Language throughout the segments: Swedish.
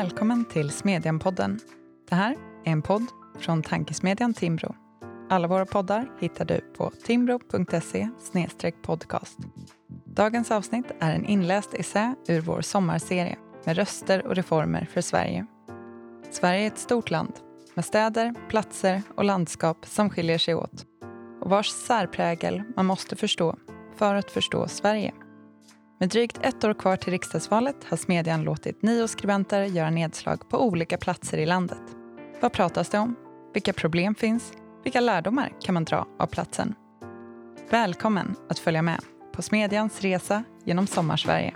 Välkommen till Smedjan-podden. Det här är en podd från tankesmedjan Timbro. Alla våra poddar hittar du på timbro.se podcast. Dagens avsnitt är en inläst essä ur vår sommarserie med röster och reformer för Sverige. Sverige är ett stort land med städer, platser och landskap som skiljer sig åt och vars särprägel man måste förstå för att förstå Sverige. Med drygt ett år kvar till riksdagsvalet har Smedjan låtit nio skribenter göra nedslag på olika platser i landet. Vad pratas det om? Vilka problem finns? Vilka lärdomar kan man dra av platsen? Välkommen att följa med på Smedjans resa genom Sommarsverige.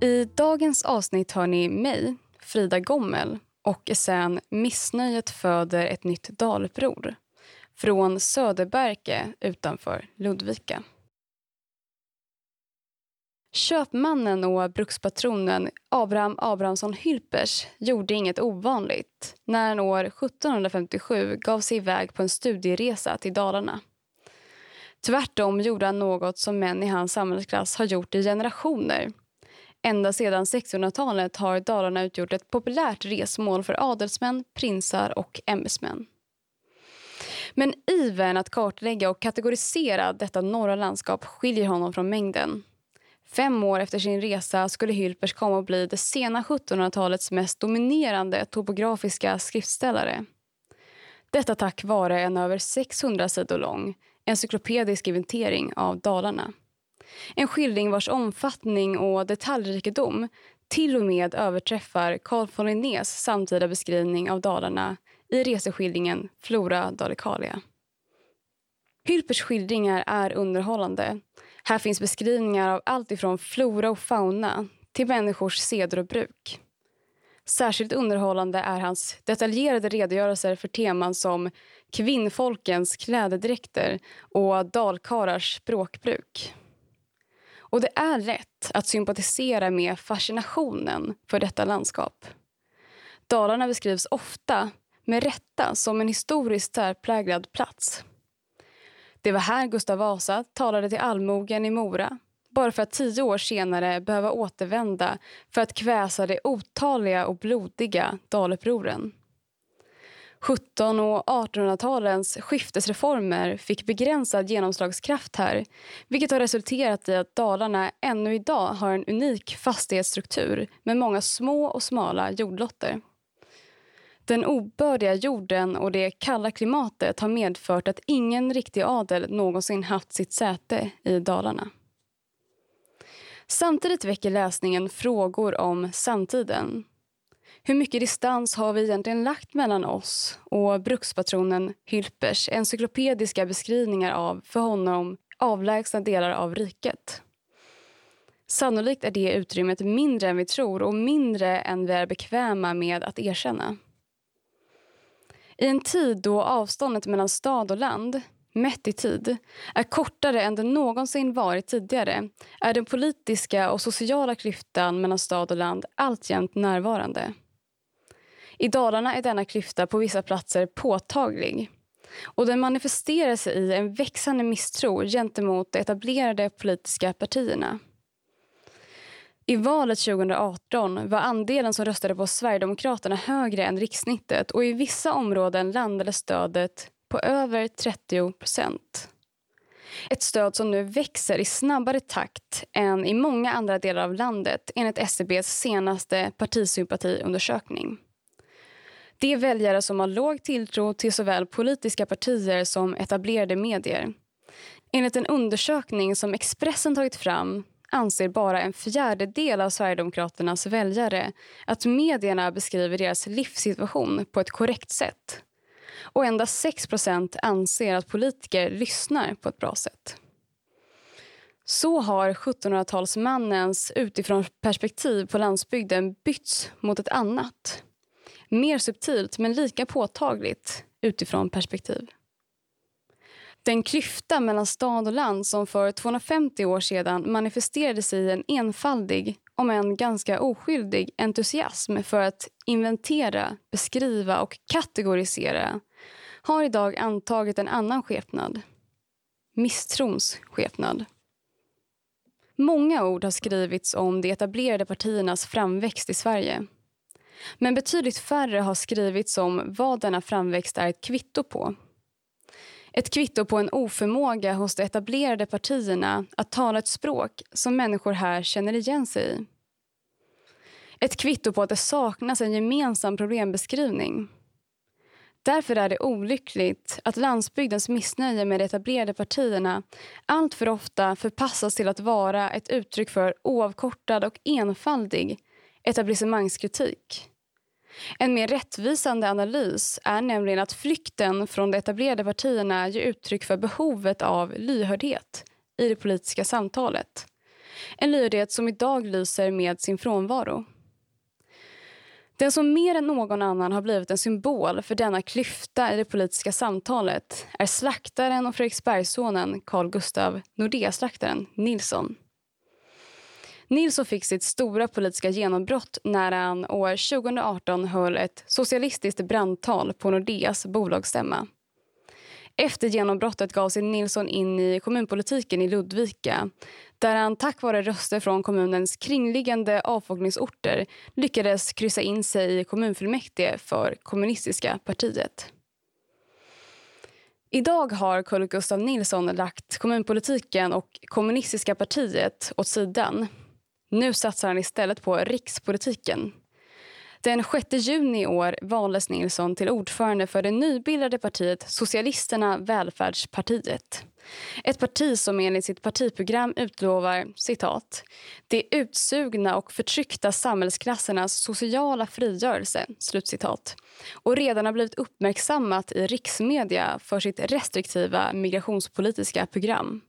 I dagens avsnitt hör ni mig, Frida Gommel och essän Missnöjet föder ett nytt daluppror från Söderberke utanför Ludvika. Köpmannen och brukspatronen Abraham Abrahamsson Hylpers gjorde inget ovanligt när han år 1757 gav sig iväg på en studieresa till Dalarna. Tvärtom gjorde han något som män i hans samhällsklass har gjort i generationer Ända sedan 1600-talet har Dalarna utgjort ett populärt resmål för adelsmän, prinsar och ämbetsmän. Men ivern att kartlägga och kategorisera detta norra landskap skiljer honom från mängden. Fem år efter sin resa skulle Hylpers komma att bli det sena 1700-talets mest dominerande topografiska skriftställare. Detta tack vare en över 600 sidor lång encyklopedisk inventering av Dalarna. En skildring vars omfattning och detaljrikedom till och med överträffar Carl von Linnés samtida beskrivning av Dalarna i reseskildringen Flora Dalicalia. Hylpers skildringar är underhållande. Här finns beskrivningar av allt ifrån flora och fauna till människors seder och bruk. Särskilt underhållande är hans detaljerade redogörelser för teman som kvinnfolkens klädedräkter och dalkarars språkbruk. Och det är rätt att sympatisera med fascinationen för detta landskap. Dalarna beskrivs ofta, med rätta, som en historiskt särpräglad plats. Det var här Gustav Vasa talade till allmogen i Mora bara för att tio år senare behöva återvända för att kväsa de otaliga och blodiga dalupproren. 1700 och 1800-talens skiftesreformer fick begränsad genomslagskraft här vilket har resulterat i att Dalarna ännu idag har en unik fastighetsstruktur med många små och smala jordlotter. Den obördiga jorden och det kalla klimatet har medfört att ingen riktig adel någonsin haft sitt säte i Dalarna. Samtidigt väcker läsningen frågor om samtiden hur mycket distans har vi egentligen lagt mellan oss och brukspatronen Hylpers encyklopediska beskrivningar av för honom avlägsna delar av riket? Sannolikt är det utrymmet mindre än vi tror och mindre än vi är bekväma med att erkänna. I en tid då avståndet mellan stad och land, mätt i tid, är kortare än det någonsin varit tidigare är den politiska och sociala klyftan mellan stad och land alltjämt närvarande. I Dalarna är denna klyfta på vissa platser påtaglig. Och den manifesterar sig i en växande misstro gentemot de etablerade politiska partierna. I valet 2018 var andelen som röstade på Sverigedemokraterna högre än rikssnittet och i vissa områden landade stödet på över 30 procent. Ett stöd som nu växer i snabbare takt än i många andra delar av landet enligt SCBs senaste partisympatiundersökning. Det är väljare som har låg tilltro till såväl politiska partier som etablerade medier. Enligt en undersökning som Expressen tagit fram anser bara en fjärdedel av Sverigedemokraternas väljare att medierna beskriver deras livssituation på ett korrekt sätt. Och endast 6% anser att politiker lyssnar på ett bra sätt. Så har 1700-talsmannens utifrån perspektiv på landsbygden bytts mot ett annat mer subtilt men lika påtagligt utifrån perspektiv. Den klyfta mellan stad och land som för 250 år sedan manifesterade sig i en enfaldig, om än ganska oskyldig, entusiasm för att inventera, beskriva och kategorisera har idag antagit en annan skepnad. Misstrons skepnad. Många ord har skrivits om de etablerade partiernas framväxt i Sverige. Men betydligt färre har skrivits om vad denna framväxt är ett kvitto på. Ett kvitto på en oförmåga hos de etablerade partierna att tala ett språk som människor här känner igen sig i. Ett kvitto på att det saknas en gemensam problembeskrivning. Därför är det olyckligt att landsbygdens missnöje med de etablerade partierna allt för ofta förpassas till att vara ett uttryck för oavkortad och enfaldig etablissemangskritik. En mer rättvisande analys är nämligen att flykten från de etablerade partierna ger uttryck för behovet av lyhördhet i det politiska samtalet. En lyhördhet som idag lyser med sin frånvaro. Den som mer än någon annan har blivit en symbol för denna klyfta i det politiska samtalet är slaktaren och Fredriksbergssonen Carl Gustav Nordea-slaktaren Nilsson. Nilsson fick sitt stora politiska genombrott när han år 2018 höll ett socialistiskt brandtal på Nordeas bolagsstämma. Efter genombrottet gav sig Nilsson in i kommunpolitiken i Ludvika där han tack vare röster från kommunens kringliggande avfolkningsorter lyckades kryssa in sig i kommunfullmäktige för kommunistiska partiet. Idag har Carl Gustav Nilsson lagt kommunpolitiken och kommunistiska partiet åt sidan. Nu satsar han istället på rikspolitiken. Den 6 juni i år valdes Nilsson till ordförande för det nybildade partiet Socialisterna välfärdspartiet. Ett parti som enligt sitt partiprogram utlovar citat, de utsugna och förtryckta samhällsklassernas sociala frigörelse slutcitat, och redan har blivit uppmärksammat i riksmedia för sitt restriktiva migrationspolitiska program.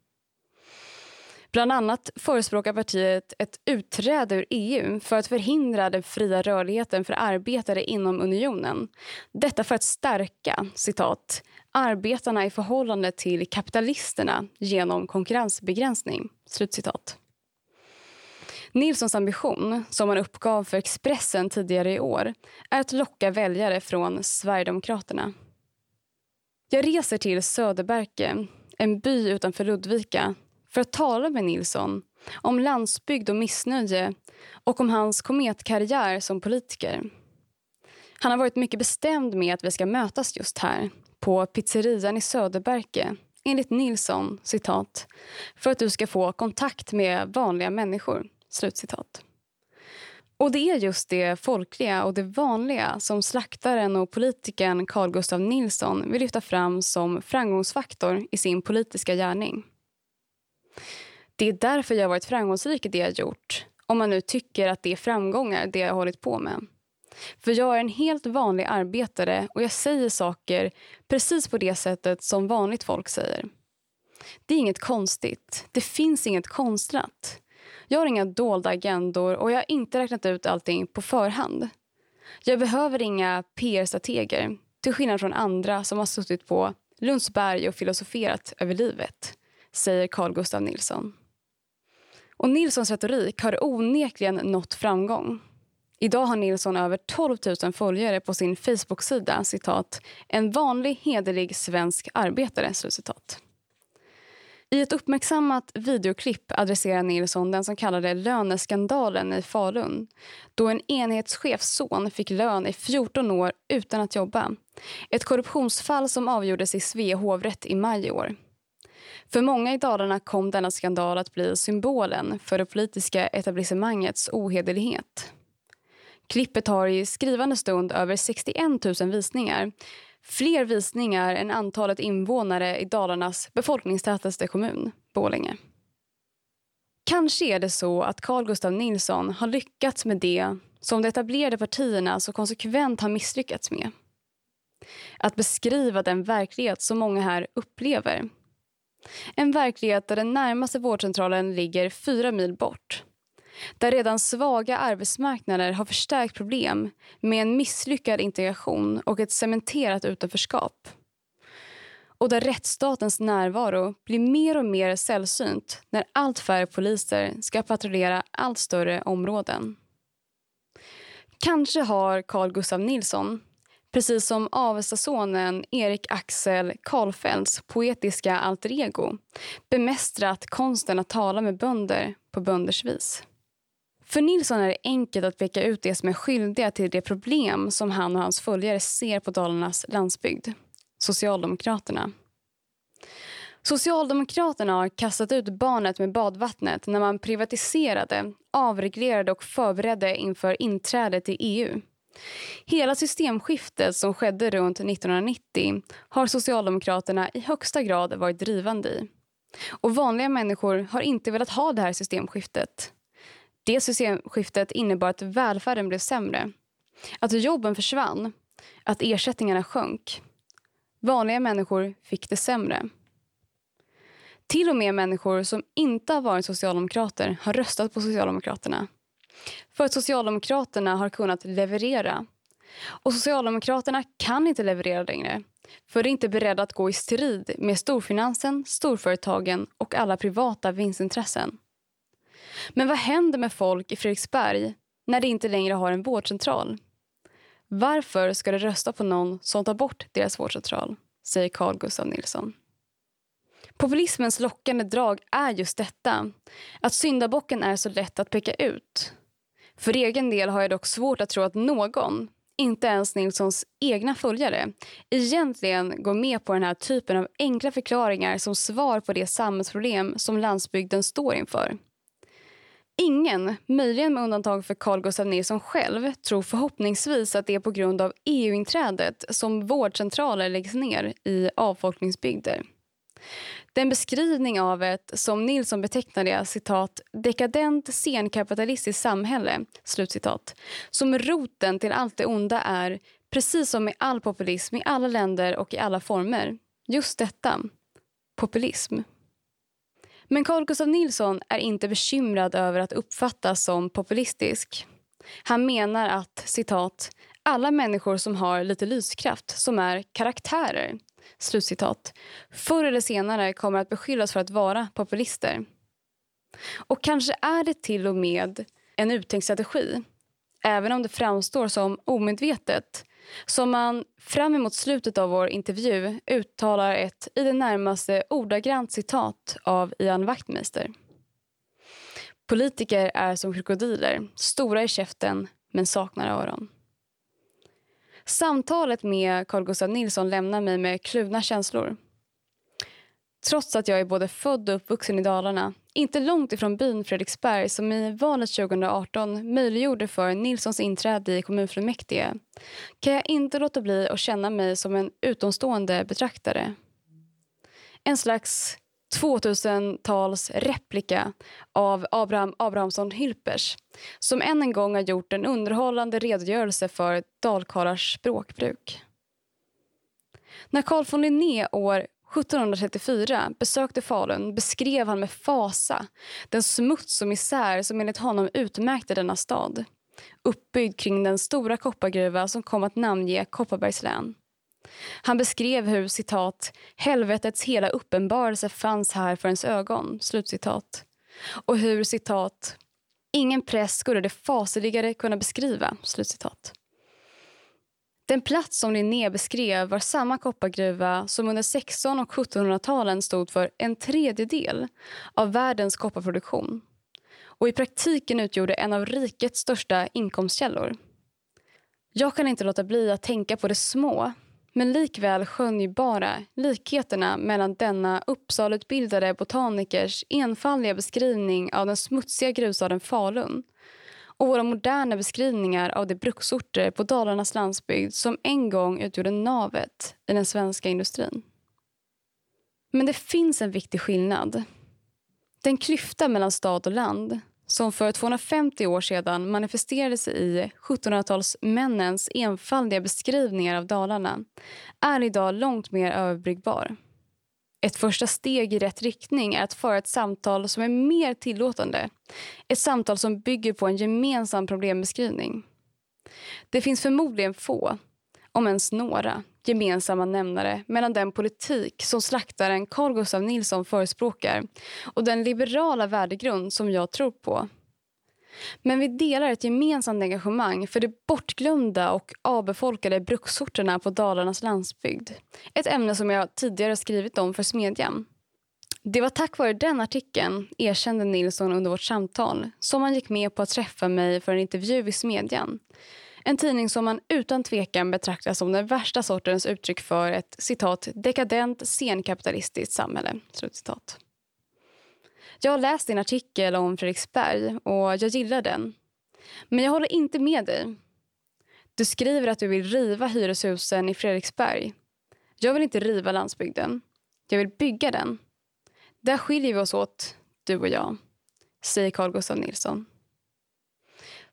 Bland annat förespråkar partiet ett utträde ur EU för att förhindra den fria rörligheten för arbetare inom unionen. Detta för att stärka citat, arbetarna i förhållande till kapitalisterna genom konkurrensbegränsning. Slutcitat. Nilssons ambition, som han uppgav för Expressen tidigare i år är att locka väljare från Sverigedemokraterna. Jag reser till Söderberke, en by utanför Ludvika för att tala med Nilsson om landsbygd och missnöje och om hans kometkarriär som politiker. Han har varit mycket bestämd med att vi ska mötas just här, på pizzerian i Söderberke enligt Nilsson, citat, för att du ska få kontakt med vanliga människor. Slutcitat. Och det är just det folkliga och det vanliga som slaktaren och politikern Carl Gustav Nilsson vill lyfta fram som framgångsfaktor i sin politiska gärning. Det är därför jag har varit framgångsrik i det jag gjort. Om man nu tycker att det är framgångar, det jag har hållit på med. För jag är en helt vanlig arbetare och jag säger saker precis på det sättet som vanligt folk säger. Det är inget konstigt. Det finns inget konstlat. Jag har inga dolda agendor och jag har inte räknat ut allting på förhand. Jag behöver inga PR-strateger, till skillnad från andra som har suttit på Lundsberg och filosoferat över livet säger Carl Gustav Nilsson. Och Nilssons retorik har onekligen nått framgång. Idag har Nilsson över 12 000 följare på sin Facebook-sida. Citat, en vanlig, hederlig svensk arbetare. Citat. I ett uppmärksammat videoklipp adresserar Nilsson den som kallade löneskandalen i Falun då en enhetschefs son fick lön i 14 år utan att jobba. Ett korruptionsfall som avgjordes i Svea hovrätt i maj i år. För många i Dalarna kom denna skandal att bli symbolen för det politiska etablissemangets ohederlighet. Klippet har i skrivande stund över 61 000 visningar. Fler visningar än antalet invånare i Dalarnas befolkningstätaste kommun, Bålänge. Kanske är det så att Carl Gustav Nilsson har lyckats med det som de etablerade partierna så konsekvent har misslyckats med. Att beskriva den verklighet som många här upplever en verklighet där den närmaste vårdcentralen ligger fyra mil bort. Där redan svaga arbetsmarknader har förstärkt problem med en misslyckad integration och ett cementerat utanförskap. Och där rättsstatens närvaro blir mer och mer sällsynt när allt färre poliser ska patrullera allt större områden. Kanske har Carl Gustav Nilsson precis som Avestasonen Erik Axel Karlfeldts poetiska alter ego bemästrat konsten att tala med bönder på bönders vis. För Nilsson är det enkelt att peka ut det som är skyldiga till det problem som han och hans följare ser på Dalarnas landsbygd. Socialdemokraterna. Socialdemokraterna har kastat ut barnet med badvattnet när man privatiserade, avreglerade och förberedde inför inträdet i EU. Hela systemskiftet som skedde runt 1990 har Socialdemokraterna i högsta grad varit drivande i. Och vanliga människor har inte velat ha det här systemskiftet. Det systemskiftet innebar att välfärden blev sämre. Att jobben försvann. Att ersättningarna sjönk. Vanliga människor fick det sämre. Till och med människor som inte har varit socialdemokrater har röstat på Socialdemokraterna. För att Socialdemokraterna har kunnat leverera. Och Socialdemokraterna kan inte leverera längre för de är inte beredda att gå i strid med storfinansen, storföretagen och alla privata vinstintressen. Men vad händer med folk i Fredriksberg när de inte längre har en vårdcentral? Varför ska de rösta på någon som tar bort deras vårdcentral? säger Carl Gustav Nilsson. Populismens lockande drag är just detta. Att syndabocken är så lätt att peka ut. För egen del har jag dock svårt att tro att någon, inte ens Nilssons egna följare, egentligen går med på den här typen av enkla förklaringar som svar på det samhällsproblem som landsbygden står inför. Ingen, möjligen med undantag för Carl Gustaf Nilsson själv, tror förhoppningsvis att det är på grund av EU-inträdet som vårdcentraler läggs ner i avfolkningsbygder. Den beskrivning av ett, som Nilsson betecknar det, citat, dekadent senkapitalistiskt samhälle, slutcitat, som roten till allt det onda är, precis som med all populism i alla länder och i alla former, just detta, populism. Men Carl Gustaf Nilsson är inte bekymrad över att uppfattas som populistisk. Han menar att citat, alla människor som har lite lyskraft, som är karaktärer, Slutcitat. Förr eller senare kommer att beskyllas för att vara populister. Och kanske är det till och med en uttänkt strategi även om det framstår som omedvetet som man fram emot slutet av vår intervju uttalar ett i det närmaste ordagrant citat av Ian Wachtmeister. Politiker är som krokodiler, stora i käften men saknar öron. Samtalet med Carl Gustaf Nilsson lämnar mig med kluvna känslor. Trots att jag är både född och uppvuxen i Dalarna, inte långt ifrån byn Fredriksberg som i valet 2018 möjliggjorde för Nilssons inträde i kommunfullmäktige kan jag inte låta bli att känna mig som en utomstående betraktare. En slags 2000-tals replika av Abraham Abrahamsson Hilpers som än en gång har gjort en underhållande redogörelse för dalkarlars språkbruk. När Carl von Linné år 1734 besökte Falun beskrev han med fasa den smuts och misär som enligt honom utmärkte denna stad uppbyggd kring den stora koppargruva som kom att namnge Kopparbergs län. Han beskrev hur citat, helvetets hela uppenbarelse fanns här för ens ögon. Slutcitat. Och hur citat, ingen press skulle det faseligare kunna beskriva. Slutcitat. Den plats som Linné beskrev var samma koppargruva som under 1600 och 1700-talen stod för en tredjedel av världens kopparproduktion och i praktiken utgjorde en av rikets största inkomstkällor. Jag kan inte låta bli att tänka på det små men likväl skönjbara likheterna mellan denna Uppsalutbildade botanikers enfaldiga beskrivning av den smutsiga grusstaden Falun och våra moderna beskrivningar av de bruksorter på Dalarnas landsbygd som en gång utgjorde navet i den svenska industrin. Men det finns en viktig skillnad. Den klyfta mellan stad och land som för 250 år sedan manifesterade sig i 1700-talsmännens enfaldiga beskrivningar av Dalarna är idag långt mer överbryggbar. Ett första steg i rätt riktning är att föra ett samtal som är mer tillåtande. Ett samtal som bygger på en gemensam problembeskrivning. Det finns förmodligen få, om ens några, gemensamma nämnare mellan den politik som slaktaren Carl Gustaf Nilsson förespråkar och den liberala värdegrund som jag tror på. Men vi delar ett gemensamt engagemang för de bortglömda och avbefolkade bruksorterna på Dalarnas landsbygd. Ett ämne som jag tidigare skrivit om för Smedjan. Det var tack vare den artikeln, erkände Nilsson under vårt samtal som han gick med på att träffa mig för en intervju i Smedjan. En tidning som man utan tvekan betraktar som den värsta sortens uttryck för ett citat dekadent senkapitalistiskt samhälle. Slutcitat. Jag har läst din artikel om Fredriksberg och jag gillar den. Men jag håller inte med dig. Du skriver att du vill riva hyreshusen i Fredriksberg. Jag vill inte riva landsbygden. Jag vill bygga den. Där skiljer vi oss åt, du och jag, säger Carl Gustaf Nilsson.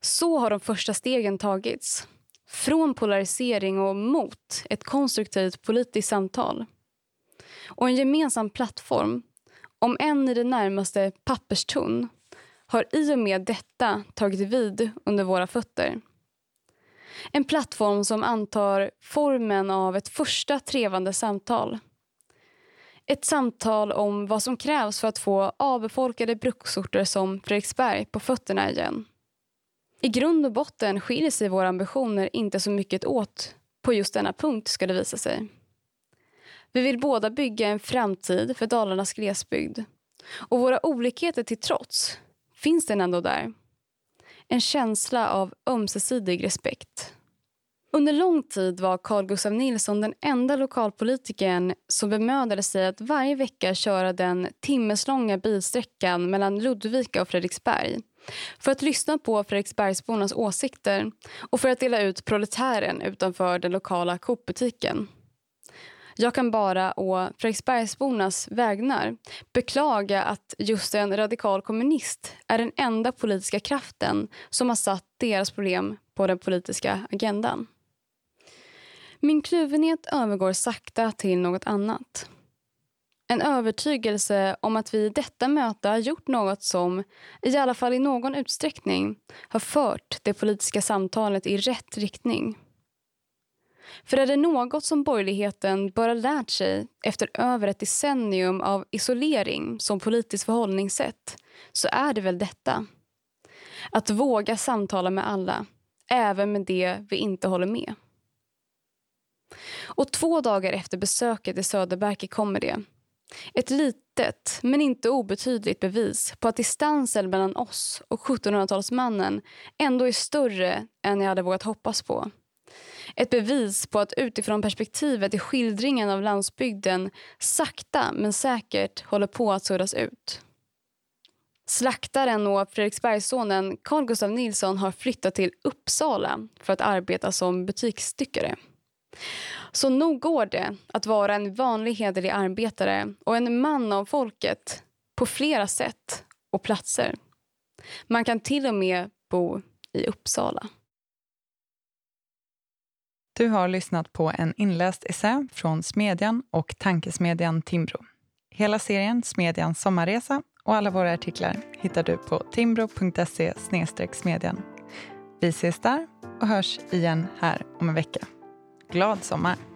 Så har de första stegen tagits. Från polarisering och mot ett konstruktivt politiskt samtal. Och en gemensam plattform, om än i det närmaste papperstunn har i och med detta tagit vid under våra fötter. En plattform som antar formen av ett första trevande samtal ett samtal om vad som krävs för att få avbefolkade bruksorter som Fredriksberg på fötterna igen. I grund och botten skiljer sig våra ambitioner inte så mycket åt på just denna punkt ska det visa sig. Vi vill båda bygga en framtid för Dalarnas glesbygd. Och våra olikheter till trots finns den ändå där. En känsla av ömsesidig respekt. Under lång tid var Carl Gustaf Nilsson den enda lokalpolitikern som bemödade sig att varje vecka köra den timmeslånga bilsträckan mellan Ludvika och Fredriksberg för att lyssna på Fredriksbergsbornas åsikter och för att dela ut proletären utanför den lokala Coop-butiken. Jag kan bara å Fredriksbergsbornas vägnar beklaga att just en radikal kommunist är den enda politiska kraften som har satt deras problem på den politiska agendan. Min kluvenhet övergår sakta till något annat. En övertygelse om att vi i detta möte har gjort något som, i alla fall i någon utsträckning, har fört det politiska samtalet i rätt riktning. För är det något som borgerligheten bör ha lärt sig efter över ett decennium av isolering som politiskt förhållningssätt så är det väl detta. Att våga samtala med alla, även med det vi inte håller med. Och två dagar efter besöket i Söderberke kommer det. Ett litet, men inte obetydligt bevis på att distansen mellan oss och 1700-talsmannen ändå är större än jag hade vågat hoppas på. Ett bevis på att utifrån perspektivet i skildringen av landsbygden sakta men säkert håller på att suddas ut. Slaktaren och Fredriksbergssonen Carl Gustaf Nilsson har flyttat till Uppsala för att arbeta som butiksstyckare. Så nog går det att vara en vanlig hederlig arbetare och en man av folket på flera sätt och platser. Man kan till och med bo i Uppsala. Du har lyssnat på en inläst essä från Smedjan och tankesmedjan Timbro. Hela serien Smedjans sommarresa och alla våra artiklar hittar du på timbro.se smedjan. Vi ses där och hörs igen här om en vecka. Glad sommar!